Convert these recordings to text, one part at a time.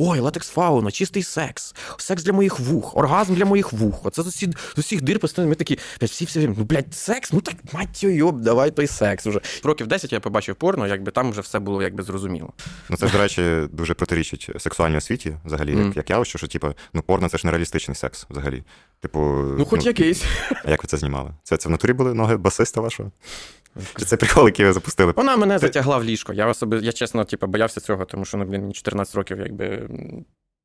ой, латекс фауна, чистий секс, секс для моїх вух, оргазм для моїх вух. Оце з усіх, з усіх дир постійно ми такі, всі всі, ну, блядь, секс, ну так мать йоб, давай той секс уже. Років 10 я побачив порно, якби там вже все було якби зрозуміло. Ну це, до речі, дуже протирічить сексуальній освіті, взагалі, mm. як, як явище, що типу, ну, порно це ж не реалістичний секс взагалі. Типу, ну, хоч ну, якийсь. А як ви це знімали? Це це в натурі були ноги басиста вашого? Чи це прикол, який ви запустили? Вона мене Ти... затягла в ліжко. Я особи, я чесно, типу, боявся цього, тому що ну, блін, мені 14 років, якби.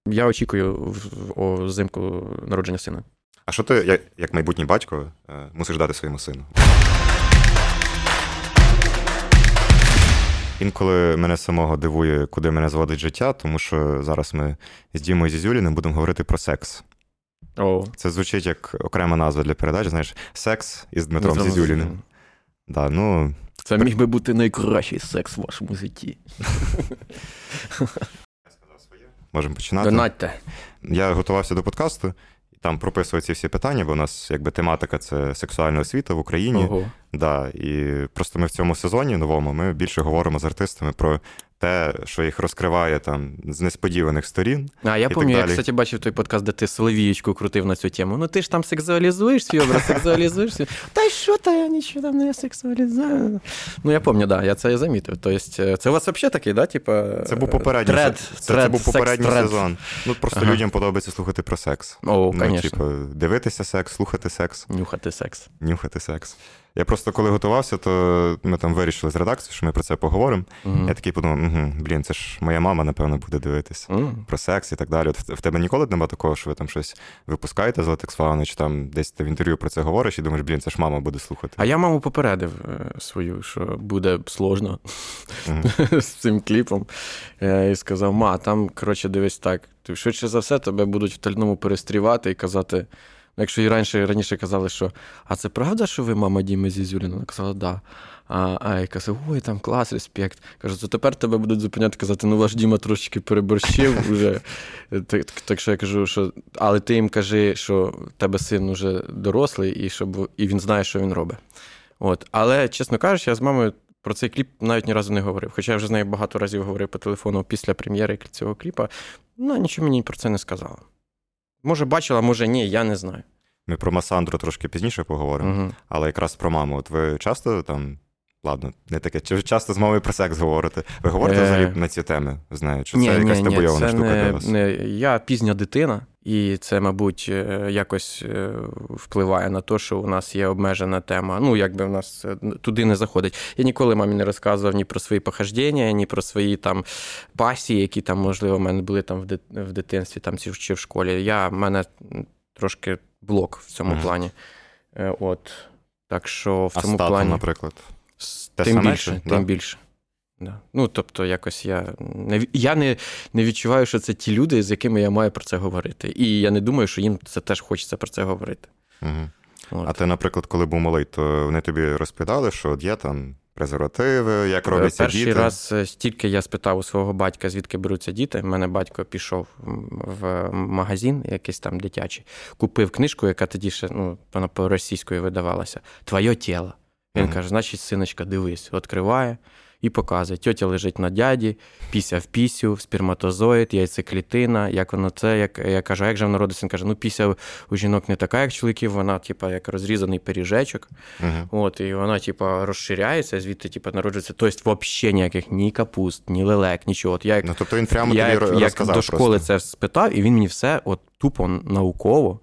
Я очікую взимку народження сина. А що ти, як майбутній батько, е, мусиш дати своєму сину? Інколи мене самого дивує, куди мене зводить життя, тому що зараз ми з Дімою Зізюліним будемо говорити про секс. Oh. Це звучить як окрема назва для передачі, знаєш, секс із Дмитром Зізюліним. Да, ну... Це міг би бути найкращий секс в вашому житті. Можемо починати. Донатьте. Я готувався до подкасту, і там прописував ці всі питання, бо у нас якби тематика це сексуальна освіта в Україні. Ого. Да, І просто ми в цьому сезоні новому ми більше говоримо з артистами про те, що їх розкриває там з несподіваних сторін. А я пам'ятаю, я, кстати, бачив той подкаст, де ти Соловієчку крутив на цю тему. Ну ти ж там сексуалізуєш свій образ, сексуалізуєш свій. Та й що то я нічого там не сексуалізую. Ну я пам'ятаю, да, я це замітив. Тобто, це у вас взагалі такий, да? Типа, це був попередній тред, це, тред, це був попередній секс, сезон. Ну просто ага. людям подобається слухати про секс. О, ну, типу, дивитися секс, слухати секс. Нюхати секс. Нюхати секс. Я просто коли готувався, то ми там вирішили з редакцією, що ми про це поговоримо. uh Я такий подумав, угу, блін, це ж моя мама, напевно, буде дивитись uh про секс і так далі. От в тебе ніколи немає такого, що ви там щось випускаєте з Латексфауни, чи там десь ти в інтерв'ю про це говориш і думаєш, блін, це ж мама буде слухати. А я маму попередив е, свою, що буде сложно з цим кліпом. І сказав: ма, там, коротше, дивись так. Швидше за все, тебе будуть в тальному перестрівати і казати. Якщо і раніше раніше казали, що а це правда, що ви мама Діми Зізюліна? Вона казала, да. А а я казав, ой, там клас, респект. Кажу, то тепер тебе будуть зупиняти, казати, ну ваш Діма трошечки переборщив вже. Так так що я кажу, що але ти їм кажи, що тебе син вже дорослий, і щоб і він знає, що він робить. От. Але, чесно кажучи, я з мамою про цей кліп навіть ні разу не говорив. Хоча я вже з нею багато разів говорив по телефону після прем'єри цього кліпа, ну нічого мені про це не сказала. Може, бачила, може ні, я не знаю. Ми про Масандру трошки пізніше поговоримо, угу. але якраз про маму. От ви часто там. Ладно, не таке. Чи ви часто з мамою про секс говорите? Ви говорите взагалі е... на ці теми? Знаю, чи ні, це ні, якась табуйована штука не, для вас? Не, Я пізня дитина, і це, мабуть, е, якось е, впливає на те, що у нас є обмежена тема. Ну, якби в нас туди не заходить. Я ніколи мамі не розказував ні про свої похождення, ні про свої там пасії, які там, можливо, в мене були там в дитинстві там, чи в школі. Я в мене трошки блок в цьому mm-hmm. плані. От. Так що в а цьому стату, плані. наприклад. Те тим саме, більше. Да? Тим більше. Да. Ну, тобто, якось я не я не не відчуваю, що це ті люди, з якими я маю про це говорити. І я не думаю, що їм це теж хочеться про це говорити. Угу. От. А ти, наприклад, коли був малий, то вони тобі розповідали, що от є там презервативи, як робляться Перший діти? Перший раз е, стільки я спитав у свого батька, звідки беруться діти. У мене батько пішов в магазин, якийсь там дитячий, купив книжку, яка тоді ще ну, вона по російською видавалася. Твоє тіло. Він mm-hmm. каже: значить, синочка, дивись, відкриває і показує. Тьотя лежить на дяді, піся в пісю, сперматозоїд, яйцеклітина, як воно це, як я кажу, а як же воно родиться? Він каже, ну піся у жінок не така, як чоловіків, вона, типа, як розрізаний пиріжечок. Uh-huh. От, І вона, типа, розширяється, звідти типа, народжується. Тобто, взагалі ніяких ні капуст, ні лелек, нічого. От я, як, ну, тобто він прямо я, тобі як, розказав як до школи просто. це спитав, і він мені все от тупо науково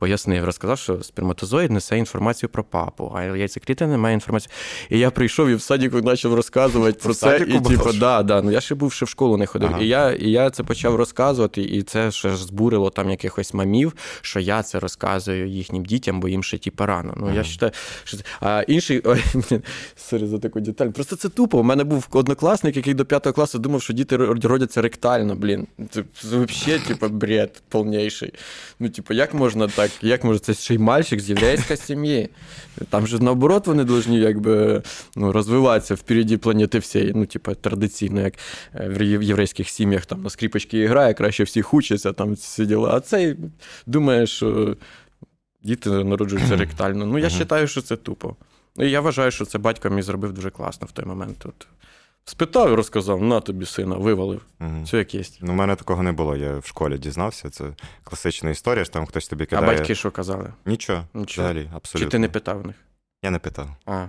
пояснив, розказав, що сперматозоїд несе інформацію про папу, а яйцеклітина не має інформації. І я прийшов і в садіку почав розказувати про це. І типу, да, да, ну я ще був ще в школу не ходив. Ага. І я і я це почав розказувати, і це ще збурило там якихось мамів, що я це розказую їхнім дітям, бо їм ще типу, рано. Ну, ага. я вважаю, що А інший, ой, sorry за таку деталь. Просто це тупо. У мене був однокласник, який до п'ятого класу думав, що діти родяться ректально, блін. Це взагалі, типу, бред повніший. Ну, типу, як можна так? Як як може це ще й мальчик з єврейської сім'ї? Там же наоборот вони повинні якби ну, розвиватися впереді планети всієї, ну, типу, традиційно, як е, в єврейських сім'ях там на скріпочки грає, краще всіх учаться, там всі діла. А цей думає, що діти народжуються ректально. Ну, я вважаю, що це тупо. Ну, і я вважаю, що це батько мій зробив дуже класно в той момент. От. Спитав і розказав, на тобі сина, вивалив. Угу. Все як є. Ну, у мене такого не було. Я в школі дізнався. Це класична історія, що там хтось тобі кидає. А батьки що казали? Нічого. Нічого. Взагалі, абсолютно. Чи ти не питав в них? Я не питав. А,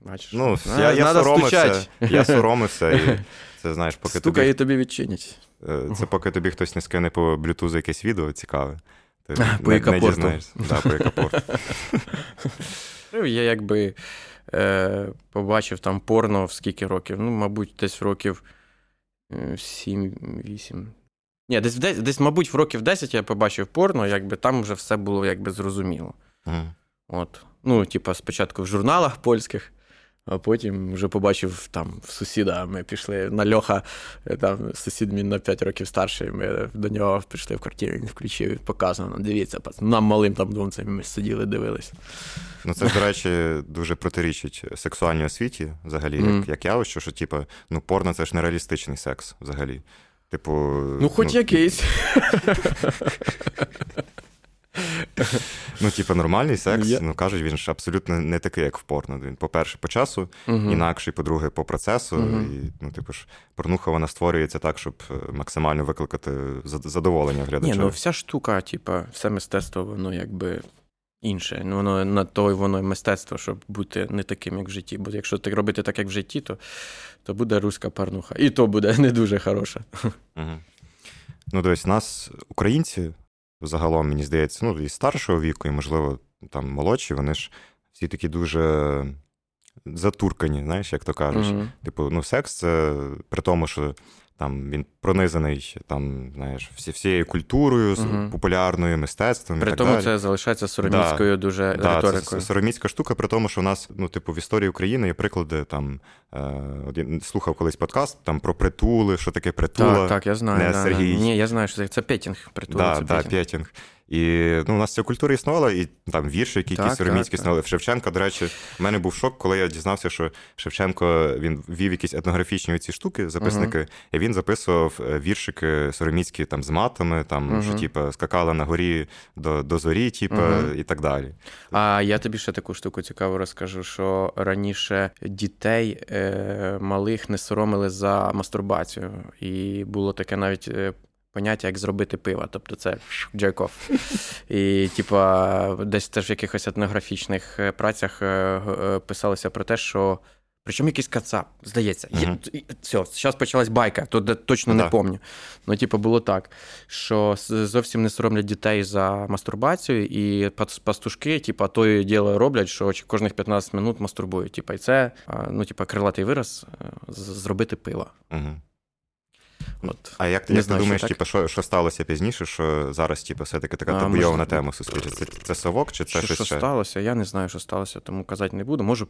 бачиш. Ну, а, я я соромився, я соромився, і це знаєш, поки Стукає тобі... і тобі відчинять. Е, це поки тобі хтось не скине по блютузу якесь відео цікаве. Ти по не, не дізнаєшся. Да, по екапорту. Ну, я якби е, побачив там порно в скільки років. Ну, мабуть, десь в років 7-8. Ні, десь, десь, десь, мабуть, в років 10 я побачив порно, якби там вже все було якби зрозуміло. Mm. От. Ну, типа, спочатку в журналах польських, а потім вже побачив там в сусіда. Ми пішли на Льоха, е, там сусід мій на 5 років старший. Ми до нього прийшли в квартиру, він включив, показано. Дивіться, нам малим там думцем, ми сиділи, дивилися. Ну, це, до речі, дуже протирічить сексуальній освіті, взагалі, mm. як як явище, що, типу, ну, порно це ж нереалістичний секс взагалі. Типу. Ну, хоч ну... якийсь. Ну, типу, нормальний секс, yeah. ну кажуть, він ж абсолютно не такий, як в порно. Він, по-перше, по часу, інакший, по-друге, по процесу. І, ну, типу ж, порнуха вона створюється так, щоб е, максимально викликати задоволення глядача. Ні, ну вся штука, типу, все мистецтво, воно якби. Інше, ну воно на то воно мистецтво, щоб бути не таким, як в житті. Бо якщо так робити так, як в житті, то то буде руська парнуха. І то буде не дуже хороша. Угу. Ну, дивись, нас, українці, загалом, мені здається, ну, і старшого віку, і, можливо, там молодші, вони ж всі такі дуже затуркані, знаєш, як то кажуть. Mm-hmm. Типу, ну, секс це при тому, що там він пронизаний там, знаєш, всі, всією культурою, угу. популярною мистецтвом. При і так тому далі. це залишається сороміцькою да, дуже да, риторикою. Це сороміцька штука, при тому, що у нас, ну, типу, в історії України є приклади там. Е, слухав колись подкаст там про притули, що таке притула. Так, так, я знаю. Не да, Сергій. Ні, я знаю, що це, це петінг Притула, да, це да, петінг. петінг. І ну, у нас ця культура існувала, і там вірші, які якісь сороміцькі існували. В Шевченка, до речі, в мене був шок, коли я дізнався, що Шевченко він вів якісь етнографічні ці штуки, записники, uh-huh. і він записував е, віршики сороміцькі там з матами, там, uh-huh. що типу, скакала на горі до до зорі, типу, uh-huh. і так далі. А я тобі ще таку штуку цікаво розкажу, що раніше дітей е, малих не соромили за мастурбацію. І було таке навіть е, поняття, як зробити пиво. Тобто це джеков. І, типа, десь теж в якихось етнографічних е, працях е, е, писалося про те, що. Причому якийсь кацап, здається. Uh-huh. Все, зараз почалась байка, то точно не пам'ятаю. Ну, типу, було так, що зовсім не соромлять дітей за мастурбацію, і пастушки, типу, то діло роблять, що кожних 15 минут мастурбують. Типу, і це, ну, типу, крилатий вираз зробити пиво. Uh-huh. От. А як, як знаю, ти думаєш, що, типу, що що сталося пізніше, що зараз типу, все-таки така табуйована тема суспільства? Це це совок чи це що, щось? Що ще? сталося? Я не знаю, що сталося, тому казати не буду. Можу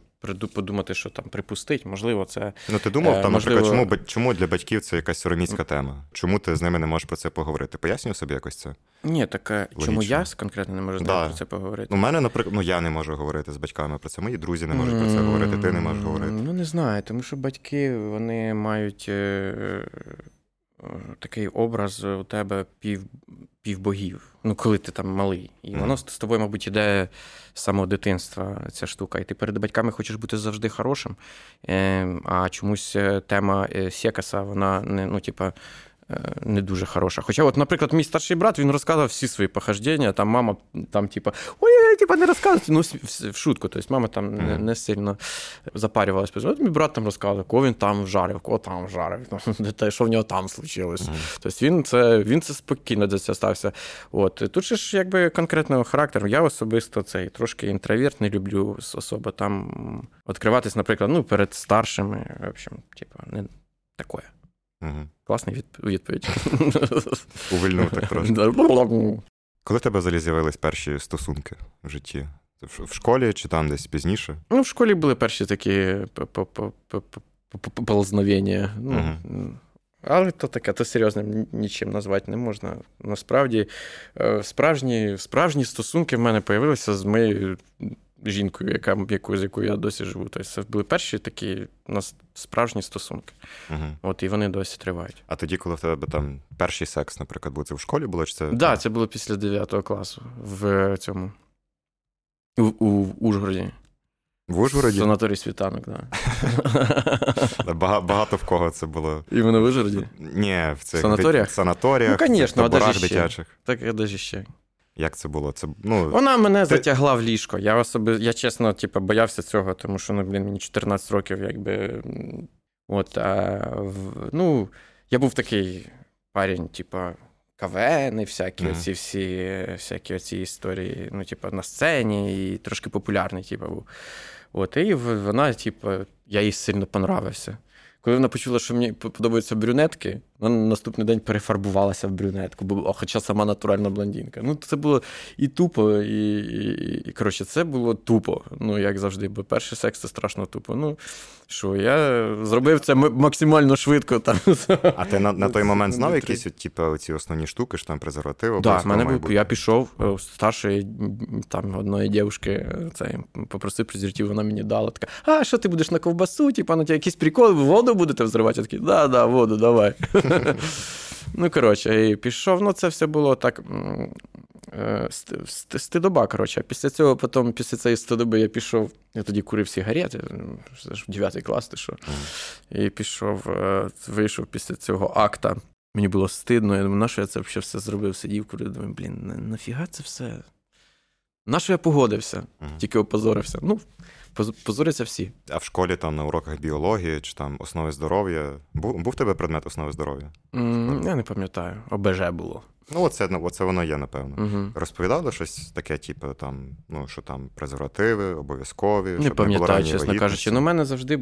подумати, що там припустить, можливо, це. Ну, ти думав, там, можливо... наприклад, чому чому для батьків це якась сороміцька тема? Чому ти з ними не можеш про це поговорити? Пояснюю собі якось це? Ні, так Логічно. чому я конкретно не можу з да. про це поговорити? У мене, наприклад, ну я не можу говорити з батьками про це. Мої друзі не можуть про це говорити, ти не можеш говорити. Ну не знаю, тому що батьки вони мають. Е, такий образ у тебе пів, півбогів, ну коли ти там малий. І воно з тобою, мабуть, іде з самого дитинства ця штука. І ти перед батьками хочеш бути завжди хорошим. Ем, а чомусь е, тема е, Сєкаса, вона не, ну, типа, не дуже хороша. Хоча, от, наприклад, мій старший брат він розказував всі свої похождення, там мама там, типа, ой, типа, не розказує, ну, в шутку. Тобто мама там не, не сильно запарювалася. От мій брат там розказував, кого він там вжарив, кого там вжарив, те, що в нього там случилось. Тобто він це він це спокійно до цього стався. От. Тут же ж якби конкретного характеру. Я особисто цей трошки інтроверт, не люблю особо там відкриватись, наприклад, ну, перед старшими. В общем, типа, не таке. Угу. Класний відповідь. Увильнув так трошки. Коли в тебе взагалі з'явились перші стосунки в житті? В школі чи там десь пізніше? Ну, в школі були перші такі ползновення. Ну, Але то таке, то серйозним нічим назвати не можна. Насправді, справжні справжні стосунки в мене з'явилися з моєю жінкою, яка, яку, з якою я досі живу. Тобто це були перші такі у нас справжні стосунки. Угу. От і вони досі тривають. А тоді, коли в тебе там перший секс, наприклад, був це в школі було? чи це? Так, да, це було після 9 класу в цьому у, у, в Ужгороді. В Ужгороді? Санаторій світанок, так. Да. Багато в кого це було. Іменно в Ужгороді? Ні, в цих санаторіях, санаторіях ну, конечно, таборах а дитячих. Так, я даже ще. Як це було? Це, ну, Вона мене ти... затягла в ліжко. Я особи, я чесно, типу, боявся цього, тому що ну, блін, мені 14 років, якби. От, а, в, ну, я був такий парень, типа, КВН і всякі mm-hmm. оці всі всякі оці історії, ну, типу, на сцені і трошки популярний, типу, був. От, І вона, типу, я їй сильно понравився. Коли вона почула, що мені подобаються брюнетки, вона на наступний день перефарбувалася в брюнетку, бо хоча сама натуральна блондинка. Ну, це було і тупо, і, і, і коротше, це було тупо. Ну, як завжди, бо перший секс це страшно тупо. Ну, що, я зробив це максимально швидко. Там. А ти на на той момент знав якісь типу, ці основні штуки, що там презерватив? Так, мене був, я пішов у е, старшої там одної дівчинки, це, попросив презерватив, вона мені дала. Така, а що ти будеш на ковбасу? Типа, на тебе якісь приколи, воду будете взривати? Я такий, да, да, воду, давай. Ну, коротше, і пішов. Ну, це все було так. Е, стидоба, коротше. Після цього, потім, після цієї стидоби я пішов. Я тоді курив сигарети, це ж в 9 клас ти що. І пішов, е, вийшов після цього акта. Мені було стидно. Я думаю, на що я це взагалі все зробив? Сидів, курив, думаю, блін, нафіга це все? На що я погодився, тільки опозорився. Ну, позоряться всі. А в школі там на уроках біології чи там основи здоров'я. Був був тебе предмет основи здоров'я? Mm, я не пам'ятаю. ОБЖ було. Ну, оце ну, оце воно є, напевно. Угу. Розповідали щось таке, типу, там, ну, що там презервативи, обов'язкові. Не пам'ятаю, чесно вагітності. кажучи. Ну, в мене завжди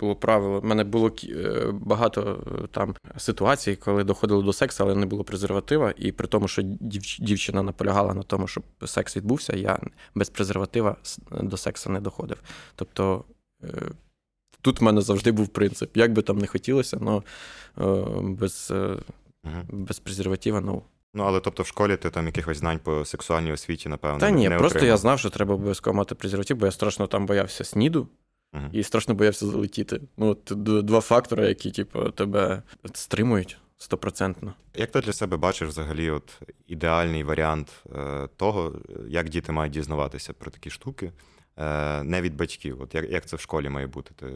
було правило. У мене було е, багато е, там ситуацій, коли доходило до сексу, але не було презерватива. І при тому, що дівчина наполягала на тому, щоб секс відбувся, я без презерватива до сексу не доходив. Тобто. Е, тут в мене завжди був принцип. Як би там не хотілося, але без Угу. Без презерватива, ну. Ну, але тобто в школі ти там якихось знань по сексуальній освіті, напевно. Та ні, не просто отримав. я знав, що треба обов'язково мати презерватив, бо я страшно там боявся сніду угу. і страшно боявся залетіти. Ну, от два фактори, які, типу, тебе стримують стопроцентно. Як ти для себе бачиш взагалі от ідеальний варіант е, того, як діти мають дізнаватися про такі штуки, не від батьків? От як, як це в школі має бути? Ти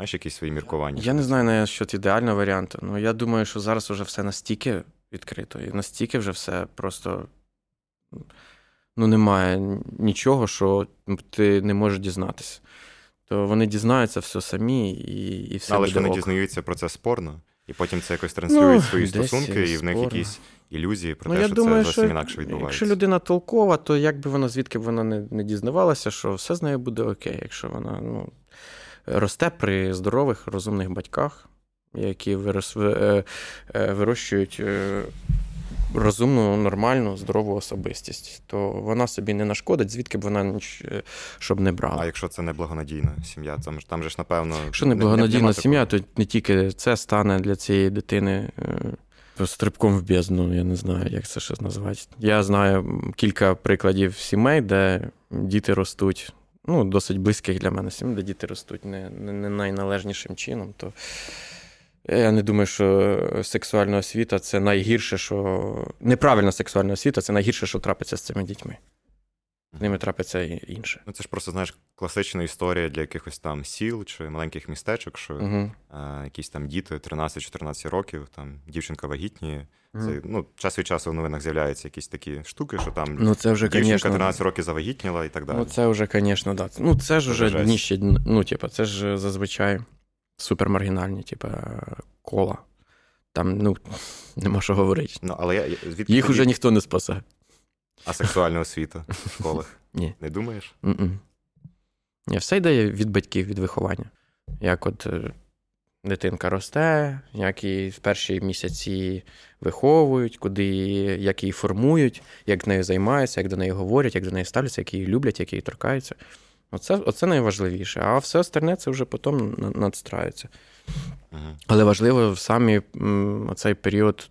Маєш якісь свої міркування? Я не знаю на що ідеального варіанту. Ну я думаю, що зараз вже все настільки відкрито, і настільки вже все просто ну, немає нічого, що ти не можеш дізнатися. То вони дізнаються все самі і і все. Але ж вони ок. дізнаються про це спорно, і потім це якось транслюють ну, свої стосунки, і в них якісь ілюзії про ну, те, я що думаю, це зовсім інакше відбувається. Якщо людина толкова, то як би вона звідки б вона не не дізнавалася, що все з нею буде окей, якщо вона ну, росте при здорових, розумних батьках, які вирос, е, е, вирощують е, розумну, нормальну, здорову особистість, то вона собі не нашкодить, звідки б вона щоб не брала. А якщо це не благонадійна сім'я, там ж там же ж напевно. Якщо не благонадійна сім'я, то не тільки це стане для цієї дитини. Стрибком в бездну, я не знаю, як це ще назвати. Я знаю кілька прикладів сімей, де діти ростуть ну, досить близьких для мене сім, де діти ростуть не, не, не найналежнішим чином, то я не думаю, що сексуальна освіта це найгірше, що. Неправильна сексуальна освіта це найгірше, що трапиться з цими дітьми. З ними трапиться інше. Ну, це ж просто, знаєш, класична історія для якихось там сіл чи маленьких містечок, що uh а, якісь там діти 13-14 років, там дівчинка вагітніє. uh Це ну, час від часу в новинах з'являються якісь такі штуки, що там ну, це вже, дівчинка конечно, 13 років завагітніла і так далі. Ну, це вже, звісно, да. Ну, це ж вже дніще, ну, типу, це ж зазвичай супермаргінальні, типу, кола. Там, ну, нема що говорити. Ну, але я, звідки Їх вже ніхто не спасе. А сексуальна освіта в школах? Ні. Не думаєш? Ні, Все йде від батьків, від виховання. Як от е, дитинка росте, як її в перші місяці виховують, куди, як її формують, як нею займаються, як до неї говорять, як до неї ставляться, як її люблять, як її торкаються. Оце оце найважливіше. А все остальне це вже потім надстраюється. Ага. Але важливо в самі цей період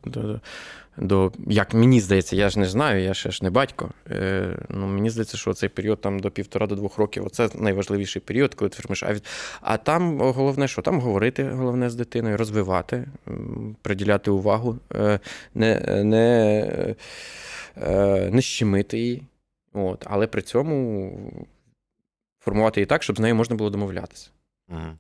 до, як мені здається, я ж не знаю, я ще ж не батько. Е, ну, Мені здається, що цей період там до півтора до двох років це найважливіший період, коли ти формуєш. А, від... а там головне, що там говорити, головне з дитиною, розвивати, приділяти увагу, е, не не, е, не щемити її. От. Але при цьому формувати її так, щоб з нею можна було домовлятися. Угу.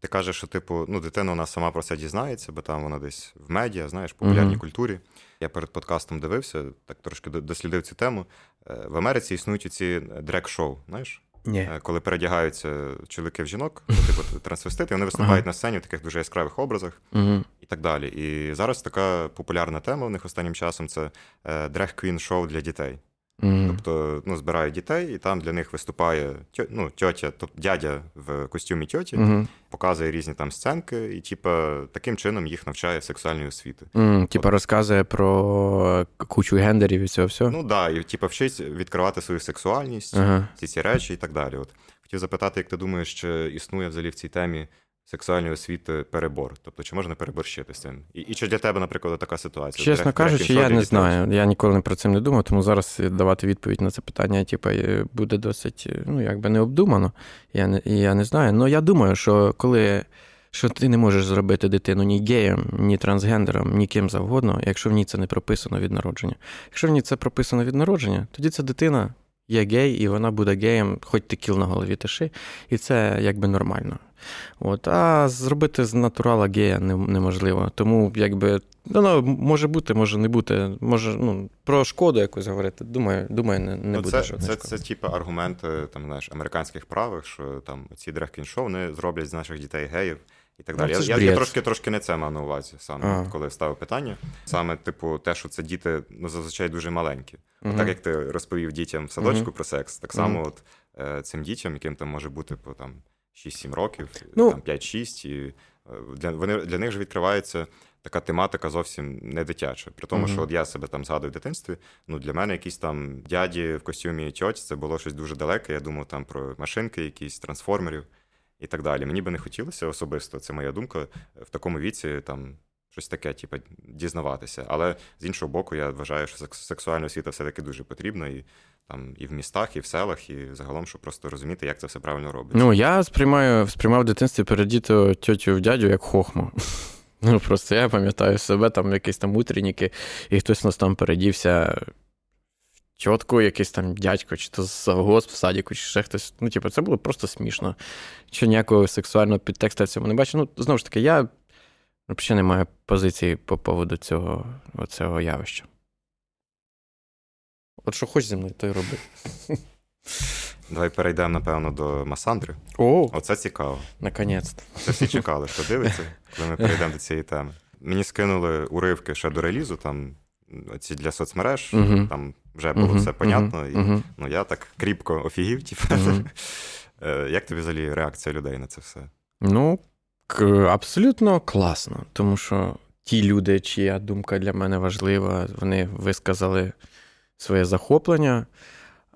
Ти кажеш, що типу, ну, дитина вона сама про це дізнається, бо там вона десь в медіа, знаєш, в популярній uh-huh. культурі. Я перед подкастом дивився, так трошки дослідив цю тему. Е, в Америці існують ці дрек-шоу, знаєш? Ні. Е, коли передягаються чоловіки в жінок, ну, типу трансвестити, вони виступають uh-huh. на сцені в таких дуже яскравих образах uh-huh. і так далі. І зараз така популярна тема в них останнім часом це дрег-квін шоу для дітей. Mm. Тобто ну, збирають дітей, і там для них виступає тьо, ну, тьотя, тобто дядя в костюмі тьоті, mm-hmm. показує різні там сценки, і типа, таким чином їх навчає сексуальної освіти. Mm, типа розказує про кучу гендерів і цього всього? Ну так, да, і типа вчить відкривати свою сексуальність, uh-huh. ці ці речі і так далі. От Хотів запитати, як ти думаєш, чи існує взагалі в цій темі сексуальної освіти перебор. Тобто, чи можна переборщити з цим? І і чи для тебе, наприклад, така ситуація? Чесно Директ, кажучи, я не знаю. Я ніколи про це не думав, тому зараз давати відповідь на це питання, типу, буде досить ну, якби необдумано. Я не я не знаю. Ну я думаю, що коли. Що ти не можеш зробити дитину ні геєм, ні трансгендером, ні ким завгодно, якщо в ній це не прописано від народження. Якщо в ній це прописано від народження, тоді ця дитина є гей, і вона буде геєм, хоч ти кіл на голові тиши, і це якби нормально. От, А зробити з натурала гея неможливо. Тому якби воно може бути, може не бути. Може, ну, про шкоду якусь говорити. Думаю, думаю, не не ну, буде. Це це, це, це типу аргументи там, знаєш, американських правих, що там ці дрехкін-шоу вони зроблять з наших дітей геїв. І так ну, далі. Ну, я я, трошки трошки не це мав на увазі саме, ага. коли ставив питання. Саме, типу, те, що це діти ну, зазвичай дуже маленькі. Угу. Так як ти розповів дітям в садочку угу. про секс, так само угу. от, е, цим дітям, яким там може бути по там 6-7 років, ну, там 5-6, і е, для вони для них ж відкривається така тематика зовсім не дитяча. При тому, mm-hmm. що от я себе там згадую в дитинстві. Ну для мене якісь там дяді в костюмі тьоті, це було щось дуже далеке. Я думав там про машинки, якісь трансформерів і так далі. Мені би не хотілося особисто, це моя думка, в такому віці там. Щось таке, типу, дізнаватися. Але з іншого боку, я вважаю, що сексуальна освіта все-таки дуже потрібна. І там і в містах, і в селах, і загалом, щоб просто розуміти, як це все правильно робиться. Ну, я сприймаю, сприймав в дитинстві передіти тьотю в дядю як хохму. Ну, просто я пам'ятаю себе, там якісь там утренніки, і хтось нас там передівся в тітку, якийсь там дядько, чи то з госп в садіку, чи ще хтось. Ну, типу, це було просто смішно. Що ніякого сексуального підтексту в цьому не бачу. Ну, знову ж таки, я взагалі не маю позиції по поводу цього, цього явища. От що хочеш зі мною, то й роби. Давай перейдемо, напевно, до Масандри. О, Оце цікаво. Наконець-то. Це всі чекали, що дивиться, коли ми перейдемо до цієї теми. Мені скинули уривки ще до релізу, там ці для соцмереж, uh-huh. там вже було uh-huh. все понятно. Uh-huh. І ну, я так кріпко офігів. Типу. Як тобі взагалі реакція людей на це все? Ну, абсолютно класно, тому що ті люди, чия думка для мене важлива, вони висказали своє захоплення.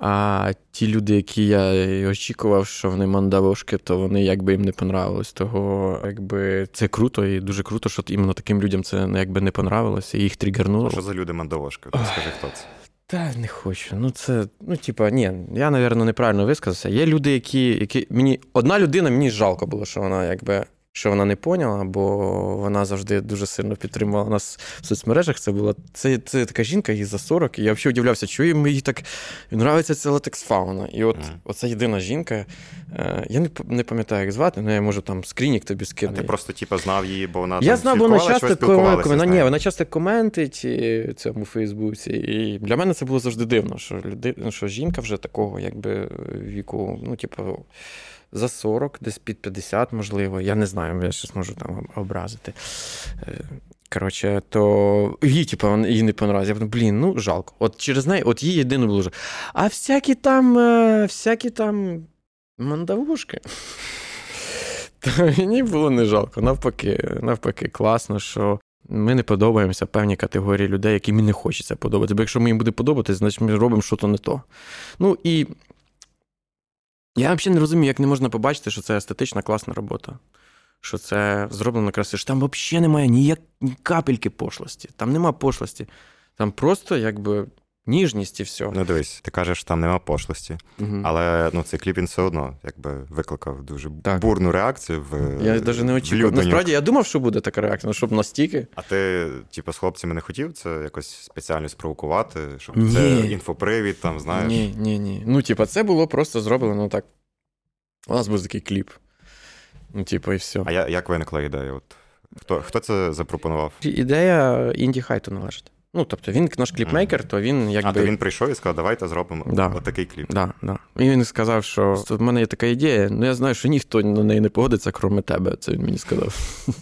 А ті люди, які я очікував, що вони мандавошки, то вони якби їм не понравилось. Того якби це круто, і дуже круто, що іменно таким людям це якби не понравилося, і їх тригернуло. Що за люди мандавошки? Скажи, хто це? Та не хочу. Ну, це, ну, типа, ні, я, напевно, неправильно висказався. Є люди, які. які мені Одна людина мені жалко було, що вона якби що вона не поняла, бо вона завжди дуже сильно підтримувала нас в соцмережах. Це була це, це така жінка, їй за 40, і я взагалі удивлявся, що їй так нравиться ця латексфауна. І от mm. оця єдина жінка. Е, я не не пам'ятаю, як звати, але я можу там скрінік тобі скинути. А ти просто типу, знав її, бо вона я там знав, бо вона часто ком... вона, ні, вона часто коментить в цьому Фейсбуці. І для мене це було завжди дивно, що люди, що жінка вже такого якби віку, ну, типу за 40, десь під 50, можливо. Я не знаю, я щось можу там образити. Е, коротше, то їй, типу, їй не понравилось. Я подумав, блін, ну жалко. От через неї, от їй єдине було. А всякі там, е, всякі там мандавушки. То мені було не жалко. Навпаки, навпаки, класно, що ми не подобаємося певній категорії людей, яким не хочеться подобатися. Бо якщо ми їм буде подобатися, значить ми робимо щось не то. Ну і я взагалі не розумію, як не можна побачити, що це естетична класна робота. Що це зроблено красиво. Що Там взагалі немає ніяк ні капельки пошлості. Там нема пошлості. Там просто якби ніжність і все. Ну, дивись, ти кажеш, там нема пошлості, угу. але ну, цей кліп він все одно якби викликав дуже так. бурну реакцію. в Я навіть не очікував. Насправді я думав, що буде така реакція, ну щоб настільки. А ти, типу, з хлопцями не хотів це якось спеціально спровокувати, щоб ні. це інфопривід, там, знаєш? Ні, ні, ні. Ну, типу, це було просто зроблено так. У нас був такий кліп. Ну, типу, і все. А як виникла ідея? От Хто хто це запропонував? Ідея Інді Хайту належить. Ну, тобто він наш кліпмейкер, то він якби. А то він прийшов і сказав, давайте зробимо да. отакий кліп. Да, да. І він сказав, що в мене є така ідея, ну я знаю, що ніхто на неї не погодиться, крім тебе. Це він мені сказав.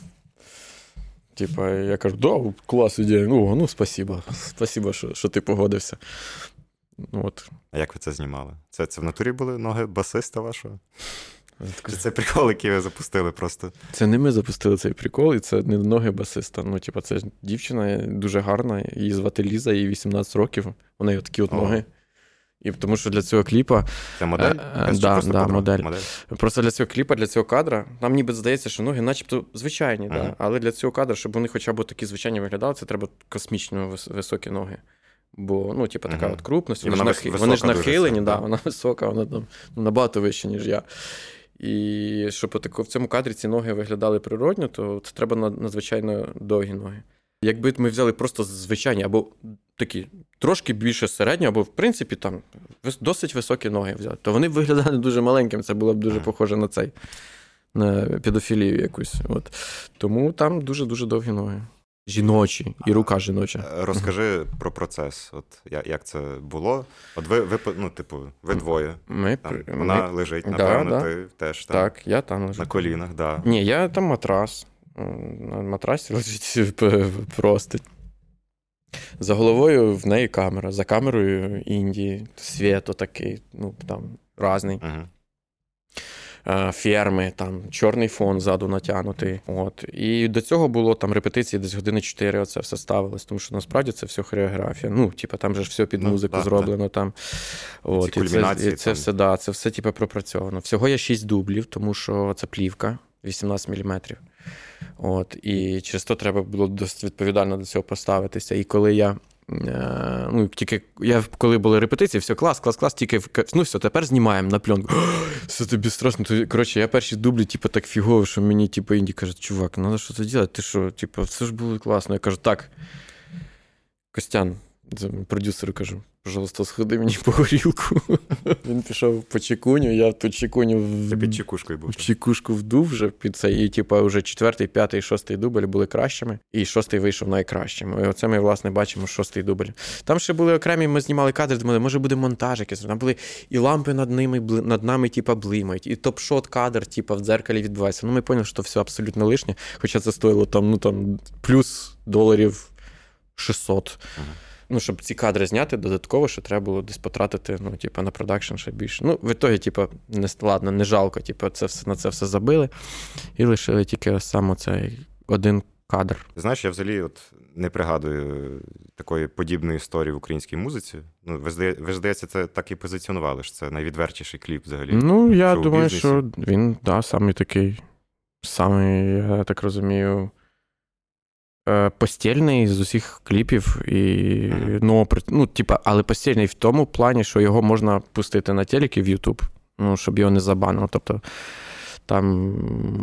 Типа, я кажу, да, клас ідея. Ну, ну, спасибо. Спасибо, що що ти погодився. От. А як ви це знімали? Це це в натурі були ноги басиста вашого? Чи Це прикол, який ви запустили просто. Це не ми запустили цей прикол, і це не ноги басиста. Ну, типа, це дівчина дуже гарна, її звати Ліза, їй 18 років. У неї такі от ноги. І тому що для цього кліпа. Це модель? Е, да, просто да, модель. модель. Просто для цього кліпа, для цього кадра, нам ніби здається, що ноги, начебто, звичайні, ага. да. але для цього кадра, щоб вони хоча б такі звичайні виглядали, це треба космічно високі ноги. Бо, ну, типу, така ага. от крупність, вони, вона ж, вони ж нахилені, да, вона висока, вона там ну, набагато вища, ніж я. І щоб в цьому кадрі ці ноги виглядали природньо, то це треба надзвичайно довгі ноги. Якби ми взяли просто звичайні або такі трошки більше середні, або, в принципі, там досить високі ноги взяти, то вони б виглядали дуже маленьким. Це було б дуже похоже на цей, на педофілію якусь. От. Тому там дуже-дуже довгі ноги жіночі, і рука жіноча. Е, розкажи про процес. От як це було? От ви, ви ну, типу, ви двоє. Ми, там, Вона ми... лежить, напевно, да, ти теж там. Так, я там лежу. На колінах, да. Ні, я там матрас. На матрасі лежить просто. За головою в неї камера, за камерою Індії, світ такий, ну там разний. Uh-huh. Е, ферми, там чорний фон ззаду натягнутий. От. І до цього було там репетиції десь години 4 оце все ставилось, тому що насправді це все хореографія. Ну, типу, там же ж все під ну, музику ну, зроблено. Так. там. От. Ці і це, і це все да, це все типу, пропрацьовано. Всього є 6 дублів, тому що це плівка 18 мм. От, І через то треба було досить відповідально до цього поставитися. І коли я ну, тільки я коли були репетиції, все, клас, клас, клас, тільки ну все, тепер знімаємо на пленку. Все тобі страшно. Коротше, я перші дублі, типу, так фігово, що мені, типу, інді каже, чувак, треба що це робити? Ти що, типу, все ж було класно. Я кажу, так. Костян, продюсеру кажу, пожалуйста, сходи мені по горілку. Він пішов по чекуню, я ту чекуню в... під чекушкою був. В чекушку вдув вже під це. І типу, вже четвертий, п'ятий, шостий дубль були кращими, і шостий вийшов найкращим. І оце ми, власне, бачимо шостий дубль. Там ще були окремі, ми знімали кадри, думали, може буде монтаж якийсь. Там були і лампи над ними, над нами, типу, блимають, і топ-шот кадр, типу, в дзеркалі відбувається. Ну, ми поняли, що все абсолютно лишнє, хоча це стоїло там, ну там плюс доларів 600. Ага ну, щоб ці кадри зняти, додатково, що треба було десь потратити, ну, типу, на продакшн ще більше. Ну, в ітогі, типу, не ладно, не жалко, типу, це все на це все забили і лишили тільки саме цей один кадр. Знаєш, я взагалі от не пригадую такої подібної історії в українській музиці. Ну, ви, здається, це так і позиціонували, що це найвідвертіший кліп взагалі. Ну, я думаю, що він, да, саме такий, самий, я так розумію. Е, постільний з усіх кліпів, і ну, ну, типа, але постільний в тому плані, що його можна пустити на телекі в Ютуб, ну, щоб його не забанило. Тобто там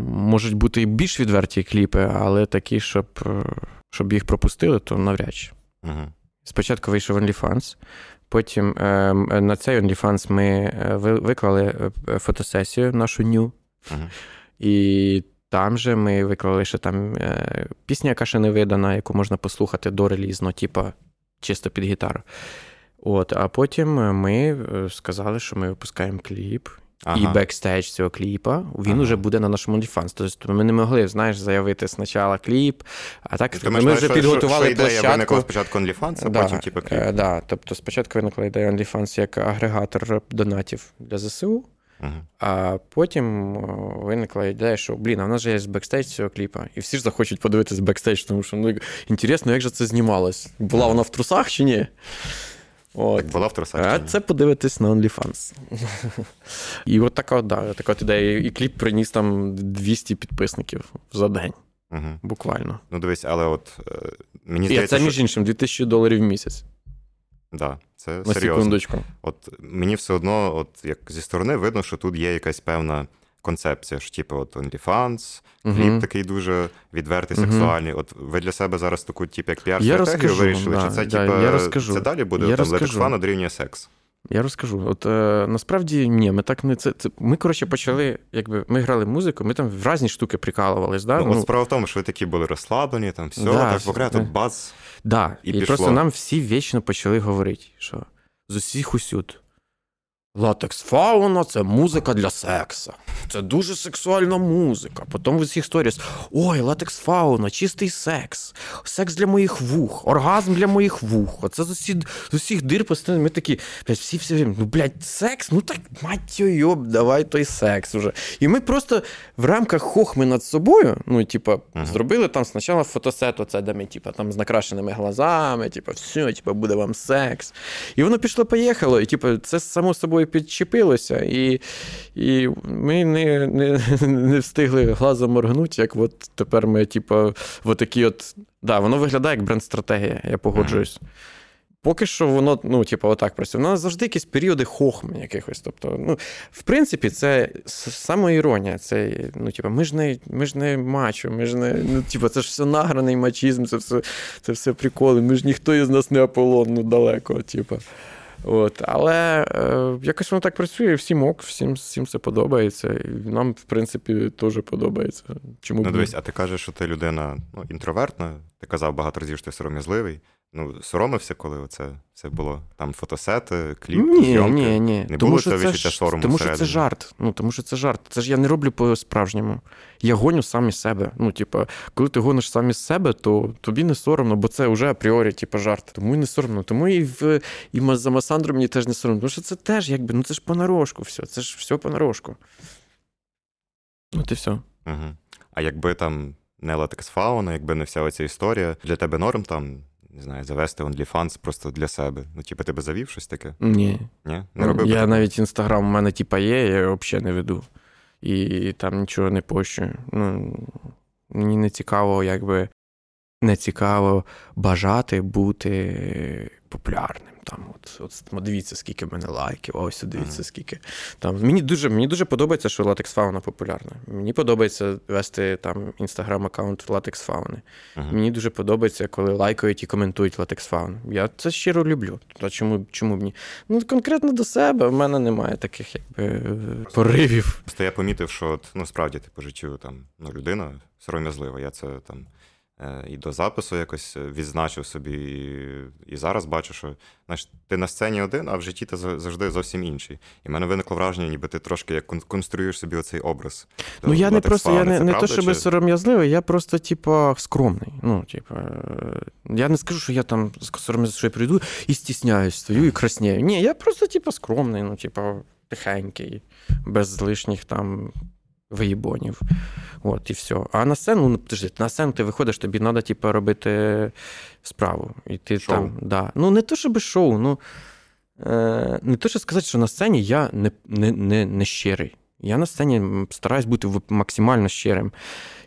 можуть бути і більш відверті кліпи, але такі, щоб е, щоб їх пропустили, то навряд чи. uh Спочатку вийшов OnlyFans, потім е, на цей OnlyFans ми е, виклали фотосесію нашу ню. е І там же ми виклали ще там е, пісня, яка ще не видана, яку можна послухати дорелізно, типа чисто під гітару. От, А потім ми е, сказали, що ми випускаємо кліп. Ага. І бекстейдж цього кліпа він ага. уже буде на нашому OnlyFans. Тобто ми не могли, знаєш, заявити спочатку кліп, а так Ти ми знаєш, вже підготували що, що площадку. виникла спочатку OnlyFans, а да, потім типу, кліп. Е, да, Тобто спочатку виникла ідея OnlyFans як агрегатор донатів для ЗСУ. А потім виникла ідея, що блін, а в нас же є бекстейдж цього кліпа, і всі ж захочуть подивитися бекстейдж, тому що ну, інтересно, як же це знімалось? Була вона в трусах чи ні? От. Так була в трусах. А це подивитись на OnlyFans. І от така от, да, така от ідея. І кліп приніс там 200 підписників за день. Угу. Буквально. Ну, дивись, але от е, мені здається. І це, між що... іншим, 2000 доларів в місяць. Да, це На серйозно. секундочку. От мені все одно, от як зі сторони, видно, що тут є якась певна концепція, що типу, от OnlyFans, кліп uh-huh. такий дуже відвертий, сексуальний. Uh-huh. От ви для себе зараз таку, типу, як піар-стратегію вирішили, да, чи це да, типу, це далі буде я там Летекфан дорівнює секс? Я розкажу. От е, насправді ні, ми так не це. це ми, коротше, почали, якби ми грали музику, ми там в різні штуки прикалувались. Да? Ну, ну, от справа в тому, що ви такі були розслаблені, там все, да, так покря, тут бац. Да. І, і просто нам всі вічно почали говорити, що з усіх усюд. Латекс фауна це музика для секса. Це дуже сексуальна музика. Потім в усіх сторіс: ой, латекс фауна, чистий секс, секс для моїх вух, оргазм для моїх вух. Оце з усіх, з усіх дир постійно. Ми такі, блядь, всі всі, ну, блядь, секс, ну так мать йоб, давай той секс уже. І ми просто в рамках хохми над собою, ну, типа, uh-huh. зробили там спочатку фотосет, оце, де ми, типа, там з накрашеними глазами, типа, все, типа, буде вам секс. І воно пішло-поїхало, і типа, це само собою підчепилося, і і ми не не, не встигли глазом моргнути, як от тепер ми, типу, от такі от. Да, воно виглядає як бренд-стратегія, я погоджуюсь. Поки що воно, ну, типу, отак працює. У нас завжди якісь періоди хохми якихось. Тобто, ну, в принципі, це самоіронія. Це, ну, типу, ми ж не ми ж не мачо, ми ж не. Ну, типу, це ж все награний мачізм, це все це все приколи. Ми ж ніхто із нас не Аполлон, ну далеко. Типу. От, Але е, якось воно так працює, всім ок, всім всім це подобається. І нам, в принципі, теж подобається. Чому Ну, дивись, а ти кажеш, що ти людина ну, інтровертна, ти казав багато разів, що ти сором'язливий. Ну, соромився, коли це це було там фотосети, кліп, ні, зйомки? Ні, ні, Не тому було що це відчуття сорому Тому що це жарт. Ну, тому що це жарт. Це ж я не роблю по-справжньому. Я гоню сам із себе. Ну, типа, коли ти гониш сам із себе, то тобі не соромно, бо це вже апріорі, типу, жарт. Тому і не соромно. Тому і в і за Масандру мені теж не соромно. Тому що це теж, якби, ну це ж понарошку все. Це ж все понарошку. От і все. Угу. А якби там не латекс фауна, якби не вся оця історія, для тебе норм там не знаю, завести OnlyFans просто для себе. Ну, типу, тебе завів щось таке? Ні. Ні? Не робив Я навіть інстаграм у мене, типа, є, я його взагалі не веду. І там нічого не пощу. Ну, Мені не цікаво, якби не цікаво бажати бути популярним. Там, от, от дивіться, скільки в мене лайків, ось дивіться, скільки. Там, Мені дуже мені дуже подобається, що Latex Fauna популярна. Мені подобається вести там інстаграм-аккаунт Latex Fauna. Uh-huh. Мені дуже подобається, коли лайкають і коментують Latex Fauna. Я це щиро люблю. А чому чому б ні? Ну, конкретно до себе в мене немає таких якби поривів. Просто я помітив, що от, ну, справді ти по життю там ну, людина сором'язлива. Я це там. Е, і до запису якось відзначив собі, і і зараз бачу, що знаєш, ти на сцені один, а в житті ти завжди зовсім інший. І в мене виникло враження, ніби ти трошки як конструюєш собі оцей образ. Ну я не просто я не, не то, щоб чи... сором'язливий, я просто, типу, скромний. Ну, типу, е, я не скажу, що я там сором'язливий, що я прийду і стісняюсь, стою і краснею. Ні, я просто, типу, скромний, ну, типу, тихенький, без лишніх там виїбонів. От, і все. А на сцену, ну, подожди, на сцену ти виходиш, тобі треба, типу, робити справу. І ти шоу. там, да. Ну, не то, щоб шоу, ну е, не то, що сказати, що на сцені я не, не, не, не щирий. Я на сцені стараюсь бути максимально щирим.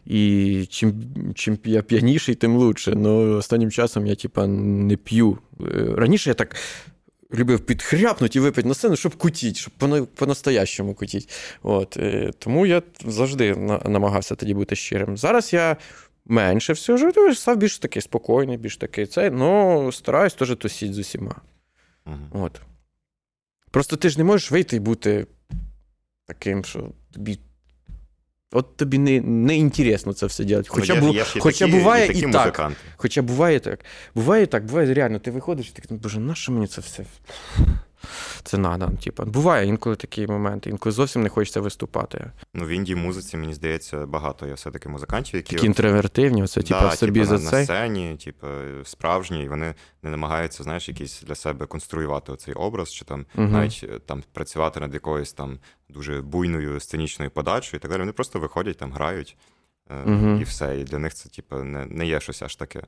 І чим чим я п'яніший, тим лучше. Ну останнім часом я, типа, не п'ю. Е, раніше я так любив підхряпнути і випити на сцену, щоб кутіть, щоб по-настоящому кутіть. От, е, Тому я завжди намагався тоді бути щирим. Зараз я менше всього жартую, став більш такий спокійний, більш такий цей, ну стараюсь теж тусіть з усіма. Угу. От. Просто ти ж не можеш вийти і бути таким, що тобі От тобі не не інтересно це все робити. Хоча ну, бу, хоча такі, буває і, і так. Хоча буває так. Буває так, буває реально, ти виходиш і так, боже, на що мені це все? Це надо. Типу. Буває інколи такі моменти, інколи зовсім не хочеться виступати. Ну, в інді музиці, мені здається, багато є все-таки музикантів, які. Такі інтровертивні, оце, типу, да, в собі типу, за на, це. На сцені, типу, справжні, і вони не намагаються, знаєш, якийсь для себе конструювати цей образ, чи там угу. навіть е, там працювати над якоюсь там дуже буйною сценічною подачою і так далі. Вони просто виходять, там грають. Uh-huh. І все. І для них це, типу, не не є щось аж таке.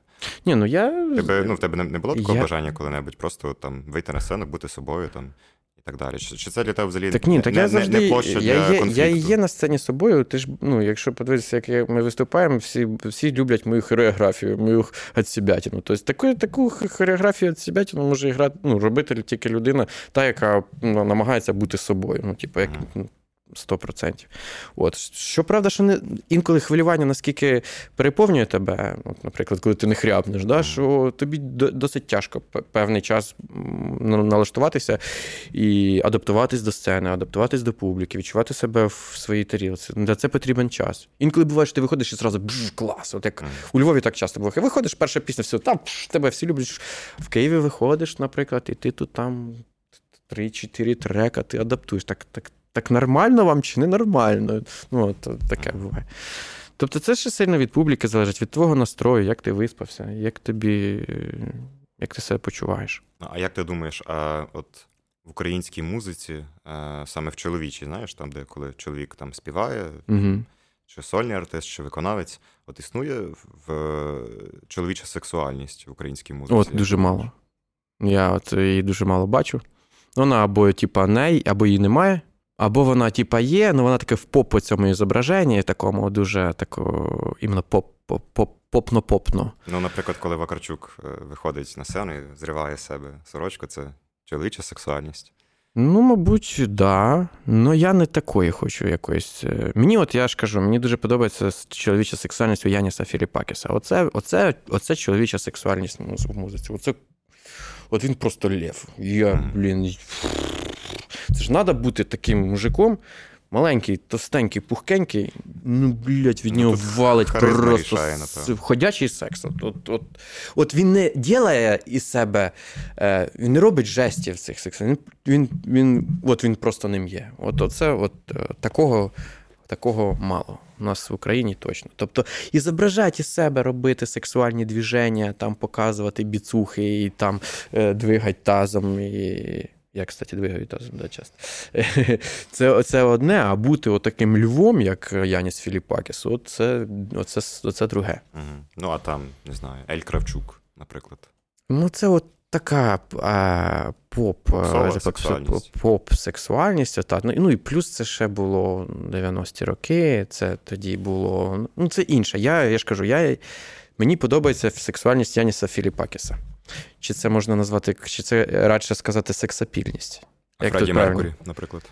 Ні, ну я... Тебе, ну, В тебе не було такого я... бажання коли-небудь просто там вийти на сцену, бути собою там і так далі. Чи, чи це для тебе взагалі так, ні, так не, я завжди, не площа я для є, конфлікту? Я є на сцені собою. Ти ж, ну, якщо подивитися, як ми виступаємо, всі всі люблять мою хореографію, мою отсібятину. Тобто таку таку хореографію отсібятину може грати, ну, робити тільки людина, та, яка ну, намагається бути собою. Ну, типу, як, uh-huh. 100%. От. Щоправда, що не інколи хвилювання наскільки переповнює тебе, от, наприклад, коли ти не хрябнеш, да, що тобі досить тяжко певний час налаштуватися і адаптуватись до сцени, адаптуватись до публіки, відчувати себе в своїй тарілці. Для це потрібен час. Інколи буває, що ти виходиш і зразу бж, клас. От як у Львові так часто було. Виходиш, перша пісня, все, там тебе всі люблять. В Києві виходиш, наприклад, і ти тут там. Три-чотири трека, ти адаптуєш. Так так, так нормально вам чи не нормально? Ну, от, таке буває. Тобто, це ще сильно від публіки залежить, від твого настрою, як ти виспався, як тобі, як ти себе почуваєш. А як ти думаєш, а от в українській музиці, саме в чоловічій, знаєш, там, де коли чоловік там співає, угу. чи сольний артист, чи виконавець, от існує в чоловіча сексуальність в українській музиці? От дуже мало. Я от її дуже мало бачу. Вона або, типа, не, або її немає, або вона, типа, є, але вона таке в поп по цьому зображенні, такому дуже тако, іменно поп, поп, попно-попно. Ну, наприклад, коли Вакарчук е, виходить на сцену і зриває з себе сорочку, це чоловіча сексуальність. Ну, мабуть, так. Да. Ну я не такої хочу якоїсь. Е, мені, от я ж кажу, мені дуже подобається чоловіча сексуальність у Яніса Філіпакіса. Оце оце, оце чоловіча сексуальність в музиці. Оце От він просто лев. Я, блін. Це ж треба бути таким мужиком. Маленький, товстенький, пухкенький, ну, блядь, від ну, нього валить просто рішає, ходячий секс. От от, от, от він не ділає із себе, е, він не робить жестів цих сексів. Він він, він, от він просто ним є. От оце, от е, такого такого мало. У нас в Україні точно. Тобто і зображати із себе робити сексуальні движення, там показувати біцухи і там е, двигати тазом. і... Я, кстати, двигаю тазом да, часто. Це це одне, а бути отаким львом, як Яніс Філіпакіс, оце, оце, оце друге. Угу. Ну, а там, не знаю, Ель Кравчук, наприклад. Ну, це от така а, поп сексуальність. поп сексуальність. Та. Ну, ну і плюс це ще було 90-ті роки. Це тоді було. Ну, це інше. Я я ж кажу, я, мені подобається сексуальність Яніса Філіпакіса. Чи це можна назвати, чи це радше сказати сексапільність? А Фредді Меркурі, наприклад.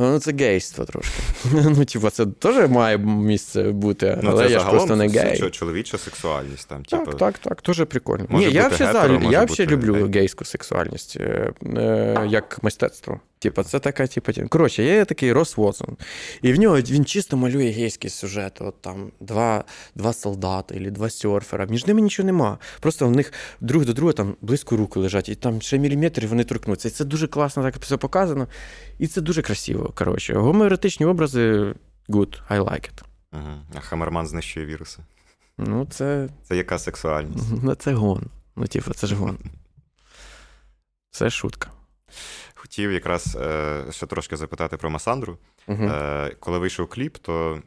Ну, це гейство трошки. Ну, типу, це теж має місце бути, ну, але це я ж просто не гей. Чоловіча сексуальність там. Так, типу... так, так, дуже прикольно. Може Ні, я взагалі люблю гей. гейську сексуальність е, е, як мистецтво. Типа, це така, типа, коротше, є такий Рос Вотсон, і в нього він чисто малює гейський сюжет. От там два два солдати або два серфера. Між ними нічого нема. Просто в них друг до друга там близько руки лежать, і там ще міліметрів вони торкнуться. І це дуже класно так все показано. І це дуже красиво. Коротше, гомоеротичні образи good, I like it. Угу. А Хамерман знищує віруси. Ну, це. Це яка сексуальність? Ну, це гон. Ну, типу, це ж гон. Це шутка. Хотів якраз е, ще трошки запитати про Масандру. Угу. Е, Коли вийшов кліп, то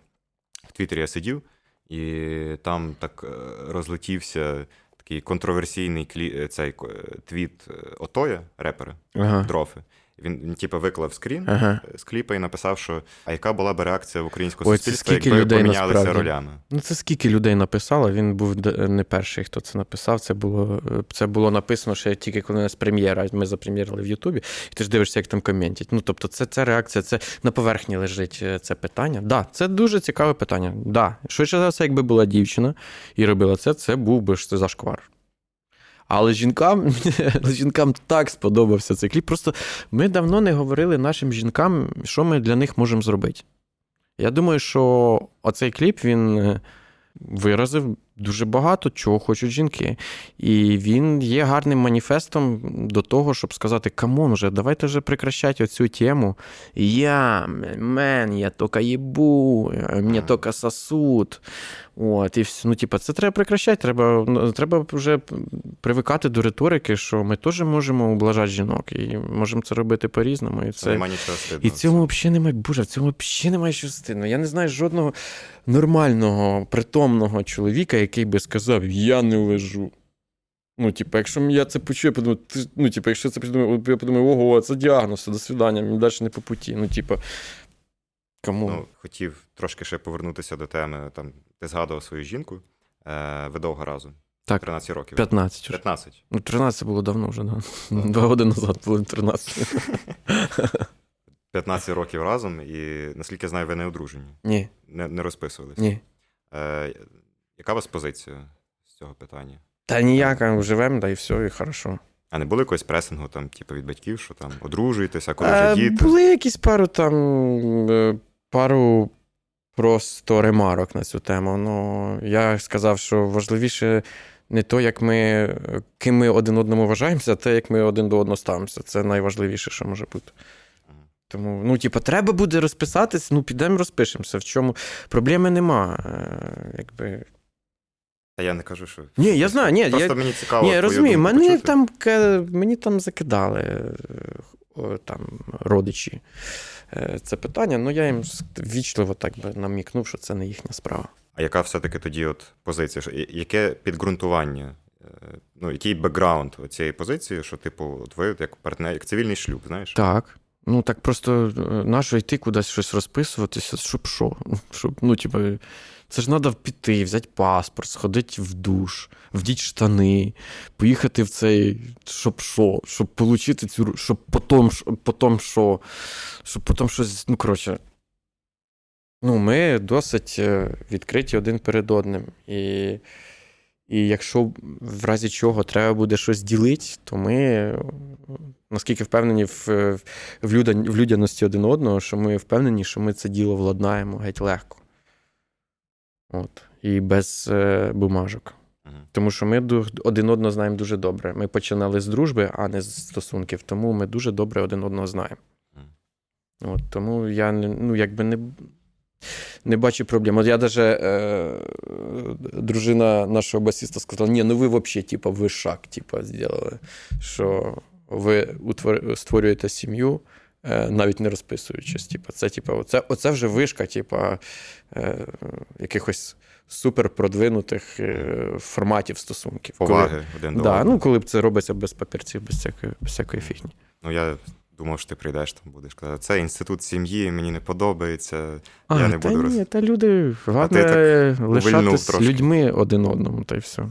в Твіттері я сидів, і там так е, розлетівся такий контроверсійний клі... Е, цей е, твіт Отоя, репера, ага. Дрофи. Він, він типу, виклав скрін ага. з кліпа і написав, що а яка була б реакція в українського суспільства, якби людей помінялися насправді. ролями? Ну це скільки людей написало. Він був не перший, хто це написав. Це було це було написано ще тільки коли у нас прем'єра. Ми запрем'єрили в Ютубі, і ти ж дивишся, як там коментять. Ну тобто, це це реакція, це на поверхні лежить е, це питання. Да, це дуже цікаве питання. Да, швидше за все, якби була дівчина і робила це, це був би ж зашквар. Але жінкам жінкам так сподобався цей кліп. Просто ми давно не говорили нашим жінкам, що ми для них можемо зробити. Я думаю, що оцей кліп він е, виразив дуже багато чого хочуть жінки. І він є гарним маніфестом до того, щоб сказати: come on, вже, давайте вже прекращати оцю тему. Я, man, я тільки їбу, мені тільки сосут. От, і ну, типу, Це треба прекращати, треба ну, треба вже привикати до риторики, що ми теж можемо ублажати жінок і можемо це робити по-різному. І це, це нічого стидного. І цьому взагалі немає, боже, в цьому взагалі немає що стидно. Я не знаю жодного нормального, притомного чоловіка, який би сказав, я не лежу. Ну, типу, якщо я це почую, я подумаю, ти, ну, типу, якщо це подумаю, я подумаю, ого, це діагноз, до свидання, мені далі не по путі. Ну, типу, кому? Ну, хотів трошки ще повернутися до теми. Там, Ти згадував свою жінку е, ви довго разом. Так, 13 років. 15. 15. Ну, 13 було давно вже, да. Два роки назад було 13. 15 років разом, і наскільки я знаю, ви не одружені. Ні. Не не розписувались. Ні. Е, Яка у вас позиція з цього питання? Та ніяка, живемо, да і все, і хорошо. А не було якогось пресингу, там, типу, від батьків, що там одружуєтеся, коли Е, вже діти? Були якісь пару там е, пару просто ремарок на цю тему. Ну, я сказав, що важливіше не то, як ми, ким ми один одному вважаємося, а те, як ми один до одного ставимося. Це найважливіше, що може бути. Тому, ну, типу, треба буде розписатись, ну, підемо розпишемося. В чому проблеми нема. Е, якби... Та я не кажу, що. Ні, я знаю, ні, Просто я... мені цікаво. Ні, я розумію, думку мене почути. там, мені там закидали е, там, родичі е, це питання, ну я їм ввічливо так би намікнув, що це не їхня справа. А яка все-таки тоді от позиція? Яке підґрунтування? е, Ну, який бекграунд цієї позиції, що, типу, от ви як партнер, як цивільний шлюб, знаєш? Так. Ну так просто е, нащо йти кудись щось розписуватися, щоб що? Щоб, ну, типу, це ж треба піти, взяти паспорт, сходити в душ, вдіть штани, поїхати в цей, щоб що, щоб отримати цю, щоб потім, потім що, щоб потім щось, ну, коротше. Ну, ми досить е, відкриті один перед одним. І, і якщо в разі чого треба буде щось ділити, то ми наскільки впевнені в, в людяності один одного, що ми впевнені, що ми це діло владнаємо геть легко. От. І без е, бумажок. Мгм. Тому що ми один одного знаємо дуже добре. Ми починали з дружби, а не з стосунків, тому ми дуже добре один одного знаємо. Мгм. От, тому я ну, якби не, не бачу проблем. От я даже, е, дружина нашого басіста сказала: ні, ну ви взагалі, типа, ви шаг, типа, зробили, що ви утвор... створюєте сім'ю, навіть не розписуючись. Типа, це, типа, оце, оце вже вишка, типа, е, якихось суперпродвинутих е, форматів стосунків. Коли- один до Да, одного. ну, коли б це робиться без папірців, без всякої, без всякої фігні. Ну, я думав, що ти прийдеш там будеш казати, це інститут сім'ї, мені не подобається. А, Я не та буду ні, роз- та люди, головне увильнув лишатись людьми один одному, та й все.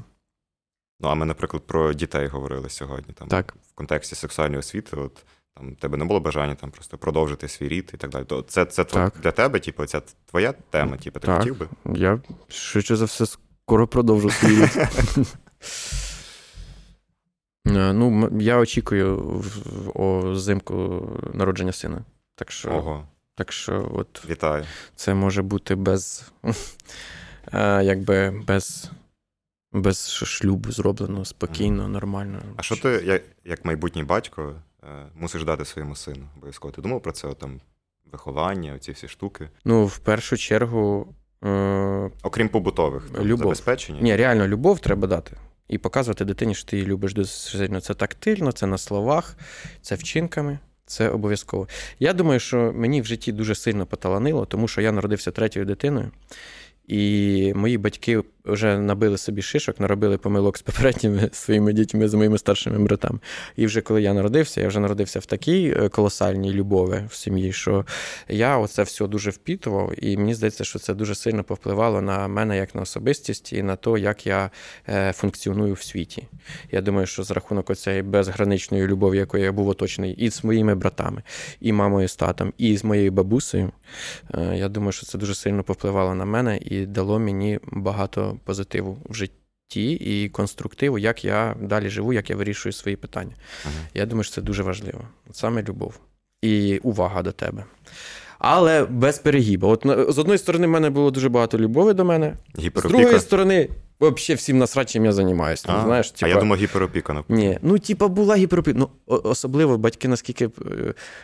Ну, а ми, наприклад, про дітей говорили сьогодні. Там, Так. В контексті сексуальної освіти, от там тебе не було бажання там просто продовжити свій рід і так далі. То це, це Так. для тебе, типу, ця твоя тема, типу, ти Так. хотів би? Я швидше за все скоро продовжу свій рід. Е, Ну, я очікую в- о зимку народження сина. Так що, Ого, так що от вітаю. це може бути без, е, якби без, без шлюбу зроблено спокійно, нормально. А що ти, як, як майбутній батько, мусиш дати своєму сину обов'язково? Ти думав про це, там, виховання, оці всі штуки? Ну, в першу чергу. Е, Окрім побутових там, Любов. забезпечення? Ні, реально, любов треба дати. І показувати дитині, що ти її любиш дуже сильно. Це тактильно, це на словах, це вчинками, це обов'язково. Я думаю, що мені в житті дуже сильно поталанило, тому що я народився третьою дитиною, і мої батьки вже набили собі шишок, наробили помилок з попередніми своїми дітьми, з моїми старшими братами. І вже коли я народився, я вже народився в такій е, колосальній любові в сім'ї, що я оце все дуже впітував, і мені здається, що це дуже сильно повпливало на мене як на особистість і на те, як я е, функціоную в світі. Я думаю, що за рахунок оцієї безграничної любові, якою я був оточений, і з моїми братами, і мамою з татом, і з моєю бабусею, е, я думаю, що це дуже сильно повпливало на мене і дало мені багато позитиву в житті і конструктиву, як я далі живу, як я вирішую свої питання. Ага. Я думаю, що це дуже важливо. Саме любов і увага до тебе. Але без перегібу. От з одної сторони, в мене було дуже багато любові до мене, з другої сторони, взагалі всім насрать, чим я займаюся. а, знаєш, а я думав, гіперопіка. Ну, ні, ну типа була гіперопіка. Ну, особливо батьки, наскільки е,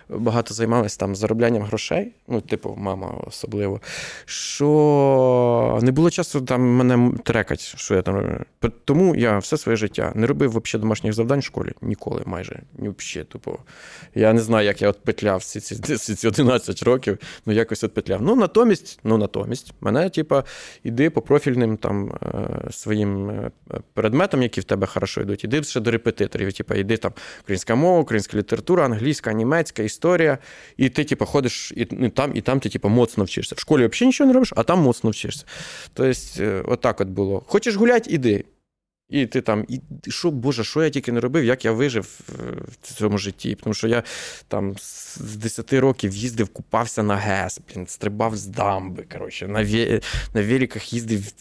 багато займалися там зароблянням грошей, ну, типу, мама особливо, що не було часу там мене трекати, що я там роблю. Тому я все своє життя не робив взагалі домашніх завдань в школі. Ніколи майже. Ні, взагалі, тупо. Я не знаю, як я от петляв всі ці, всі ці 11 років, ну якось от петляв. Ну, натомість, ну, натомість, мене, типа, іди по профільним там е, своїм е, предметам, які в тебе хорошо йдуть, іди ще до репетиторів. Типа, іди там українська мова, українська література, англійська, німецька, історія. І ти, типа, ходиш і, і там, і там ти, типа, моцно вчишся. В школі взагалі нічого не робиш, а там моцно вчишся. Тобто, е, отак от було. Хочеш гуляти, іди. І ти там, і що, Боже, що я тільки не робив, як я вижив в цьому житті. Тому що я там з 10 років їздив, купався на ГЕС, блін, стрибав з дамби. коротше, На вє... на великах їздив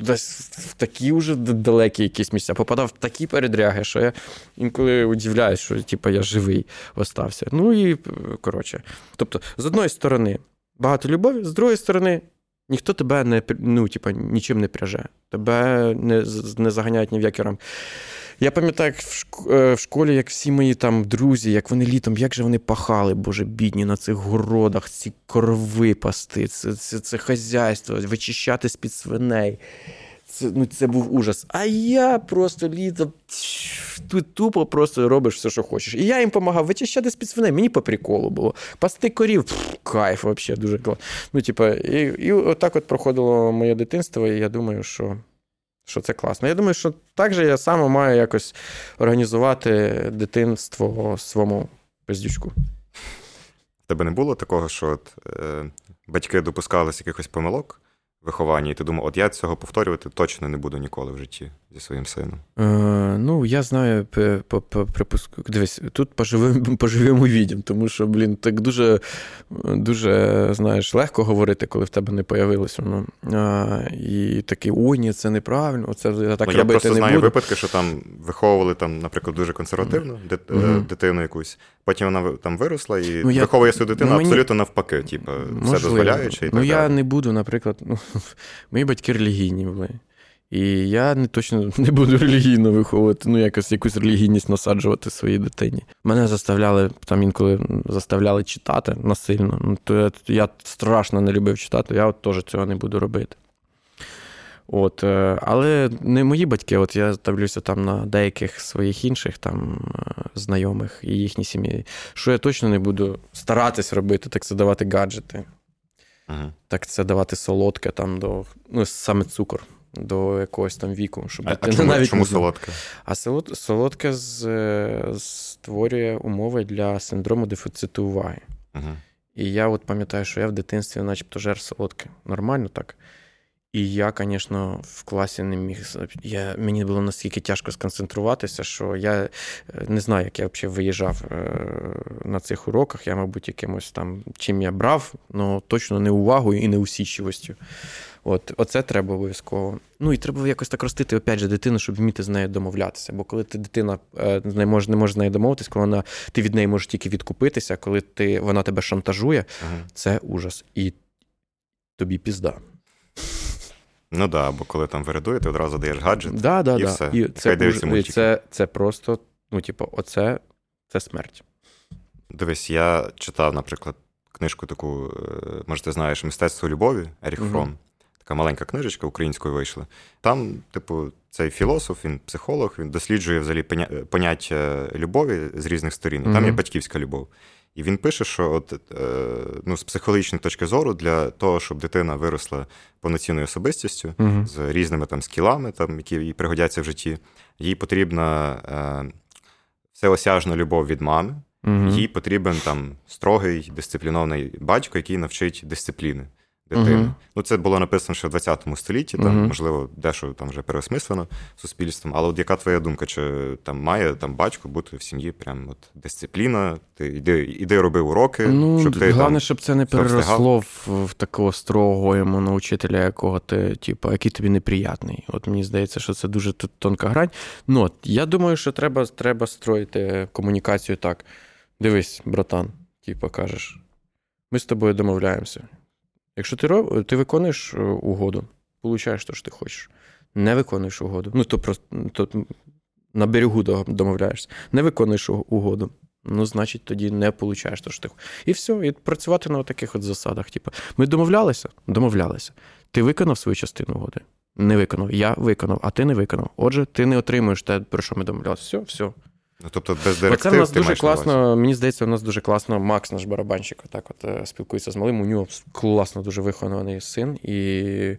десь в такі вже далекі якісь місця, попадав в такі передряги, що я інколи удивляюсь, що типу, я живий остався. Ну і коротше. Тобто, з одної сторони, багато любові, з другої сторони, ніхто тебе не ну, типу, нічим не пряже, тебе не не заганяють ні в які рамки. Я пам'ятаю, як е, в школі, як всі мої там друзі, як вони літом, як же вони пахали, боже, бідні, на цих городах, ці корови пасти, це це, це хазяйство, вичищати з-під свиней. Це ну, це був ужас. А я просто літом тут тупо просто робиш все, що хочеш. І я їм допомагав вичищати з-під свиней. Мені по приколу було. Пасти корів, пф, кайф, взагалі, дуже класно. Ну, типа, і, і отак от проходило моє дитинство, і я думаю, що що це класно. Я думаю, що так же я сам маю якось організувати дитинство своєму пиздючку. Тебе не було такого, що от, е, батьки допускалися якихось помилок, вихованні, і ти думав, от я цього повторювати точно не буду ніколи в житті зі своїм сином? Е, Ну, я знаю припуску. Дивись, тут поживемо поживемо відім, тому що, блін, так дуже, дуже, знаєш, легко говорити, коли в тебе не появилось воно. А, І такий, ой, ні, це неправильно, це я так ну, робити Я просто не знаю буду. випадки, що там виховували, там, наприклад, дуже консервативно mm-hmm. дитину якусь. Потім вона там виросла і ну, я... виховує свою дитину ну, мені... абсолютно навпаки, типу, все дозволяючи. І ну, так я далі. не буду, наприклад, ну, мої батьки релігійні були. І я не точно не буду релігійно виховувати, ну якось якусь релігійність насаджувати своїй дитині. Мене заставляли там інколи заставляли читати насильно. Ну, то я, я страшно не любив читати, я от теж цього не буду робити. От, е, Але не мої батьки, от я дивлюся там на деяких своїх інших там е, знайомих і їхні сім'ї. Що я точно не буду старатись робити, так це давати гаджети. Ага. Так це давати солодке там до ну, саме цукор до якогось там віку. Щоб А, а чому, навіть чому солодке? А солодке з, створює умови для синдрому дефіциту уваги. Ага. І я от пам'ятаю, що я в дитинстві начебто жер солодке. Нормально так. І я, звісно, в класі не міг. Я, Мені було настільки тяжко сконцентруватися, що я е, не знаю, як я взагалі виїжджав е, на цих уроках. Я, мабуть, якимось там чим я брав, але точно не увагою і не усічливостю. От, Оце треба обов'язково. Ну і треба якось так ростити, опять же, дитину, щоб вміти з нею домовлятися. Бо коли ти дитина е, не може не може з нею домовитися, коли вона ти від неї можеш тільки відкупитися, коли ти, вона тебе шантажує, ага. це ужас. І тобі пізда. Ну так, да, бо коли там виридує, ти одразу даєш гаджет. Да, да, і да. все. І це, уж... і це це просто, ну, типу, оце це смерть. Дивись, я читав, наприклад, книжку таку, е, може, ти знаєш, мистецтво любові Еріх угу. Фром така маленька книжечка українською вийшла. Там, типу, цей філософ, він психолог, він досліджує взагалі поняття любові з різних сторін. Там є батьківська любов. І він пише, що от, е, ну, з психологічної точки зору, для того, щоб дитина виросла повноцінною особистістю mm-hmm. з різними там скілами, там, які їй пригодяться в житті, їй потрібна е, всеосяжна любов від мами, mm-hmm. їй потрібен там строгий дисциплінований батько, який навчить дисципліни дитини. Uh-huh. Ну, це було написано ще в 20 столітті, там, uh-huh. можливо, дещо там вже переосмислено суспільством. Але от яка твоя думка? Чи там має там батько бути в сім'ї прям от дисципліна? Ти іди, іди роби уроки, ну, щоб ти головне, там, щоб це не переросло в, в такого строгого йому учителя, якого ти, типу, який тобі неприятний. От мені здається, що це дуже тонка грань. Ну, от, я думаю, що треба треба строїти комунікацію так. Дивись, братан, типу, кажеш, ми з тобою домовляємося. Якщо ти роб... ти виконуєш е, угоду, получаєш те, що ти хочеш. Не виконуєш угоду. Ну, то просто то на берегу домовляєшся. Не виконуєш угоду. Ну, значить, тоді не получаєш те, що ти хочеш. І все, і працювати на таких от засадах. Типу, ми домовлялися? Домовлялися. Ти виконав свою частину угоди? Не виконав. Я виконав, а ти не виконав. Отже, ти не отримуєш те, про що ми домовлялися. Все, все. Ну, тобто без директив Це в нас ти дуже класно. Мені здається, у нас дуже класно. Макс, наш барабанщик, так от е, спілкується з малим. У нього класно дуже вихований син. І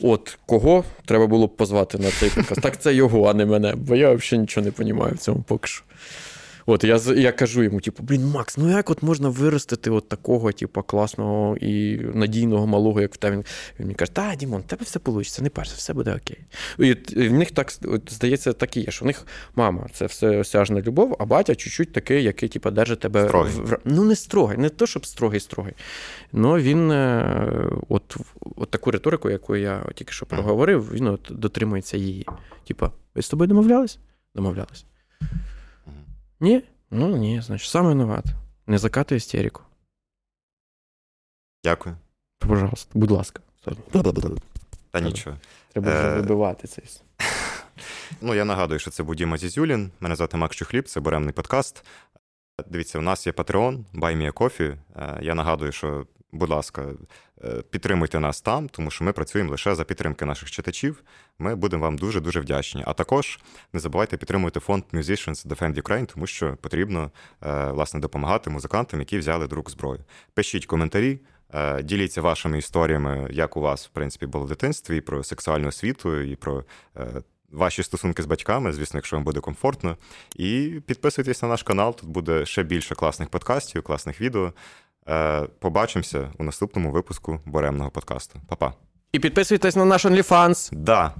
от кого треба було б позвати на цей подкаст? Так це його, а не мене. Бо я взагалі нічого не розумію в цьому поки що. От я я кажу йому, типу, блін, Макс, ну як от можна виростити от такого, типу, класного і надійного малого, як в тебе? Він мені каже, та, Дімон, в тебе все вийде, не перше, все буде окей. І в них так от, здається, так і є, що в них мама це все осяжна любов, а батя чуть-чуть такий, який, типу, держить тебе строгий. в ну не строгий, не то, щоб строгий, строгий. Ну він е, от, от таку риторику, яку я тільки що проговорив, він от дотримується її. Типа, ви з тобою домовлялись? Домовлялись. Ні? Ну ні, значить, сам виноват. Не закатуй істерику. Дякую. Пожалуйста, будь ласка. Та нічого. Треба вже е, вибивати цей. Ну, я нагадую, що це Будіма Зізюлін. Мене звати Макс Чухліб, це буремний подкаст. Дивіться, у нас є Patreon, Coffee. Е, я нагадую, що, будь ласка, е, підтримуйте нас там, тому що ми працюємо лише за підтримки наших читачів. Ми будемо вам дуже-дуже вдячні. А також не забувайте підтримувати фонд Musicians Defend Ukraine, тому що потрібно е, власне допомагати музикантам, які взяли друг зброю. Пишіть коментарі. Діліться вашими історіями, як у вас, в принципі, було в дитинстві, і про сексуальну освіту, і про ваші стосунки з батьками, звісно, якщо вам буде комфортно. І підписуйтесь на наш канал, тут буде ще більше класних подкастів, класних відео. Е, побачимося у наступному випуску буремного подкасту. Па-па. І підписуйтесь на наш OnlyFans. Да.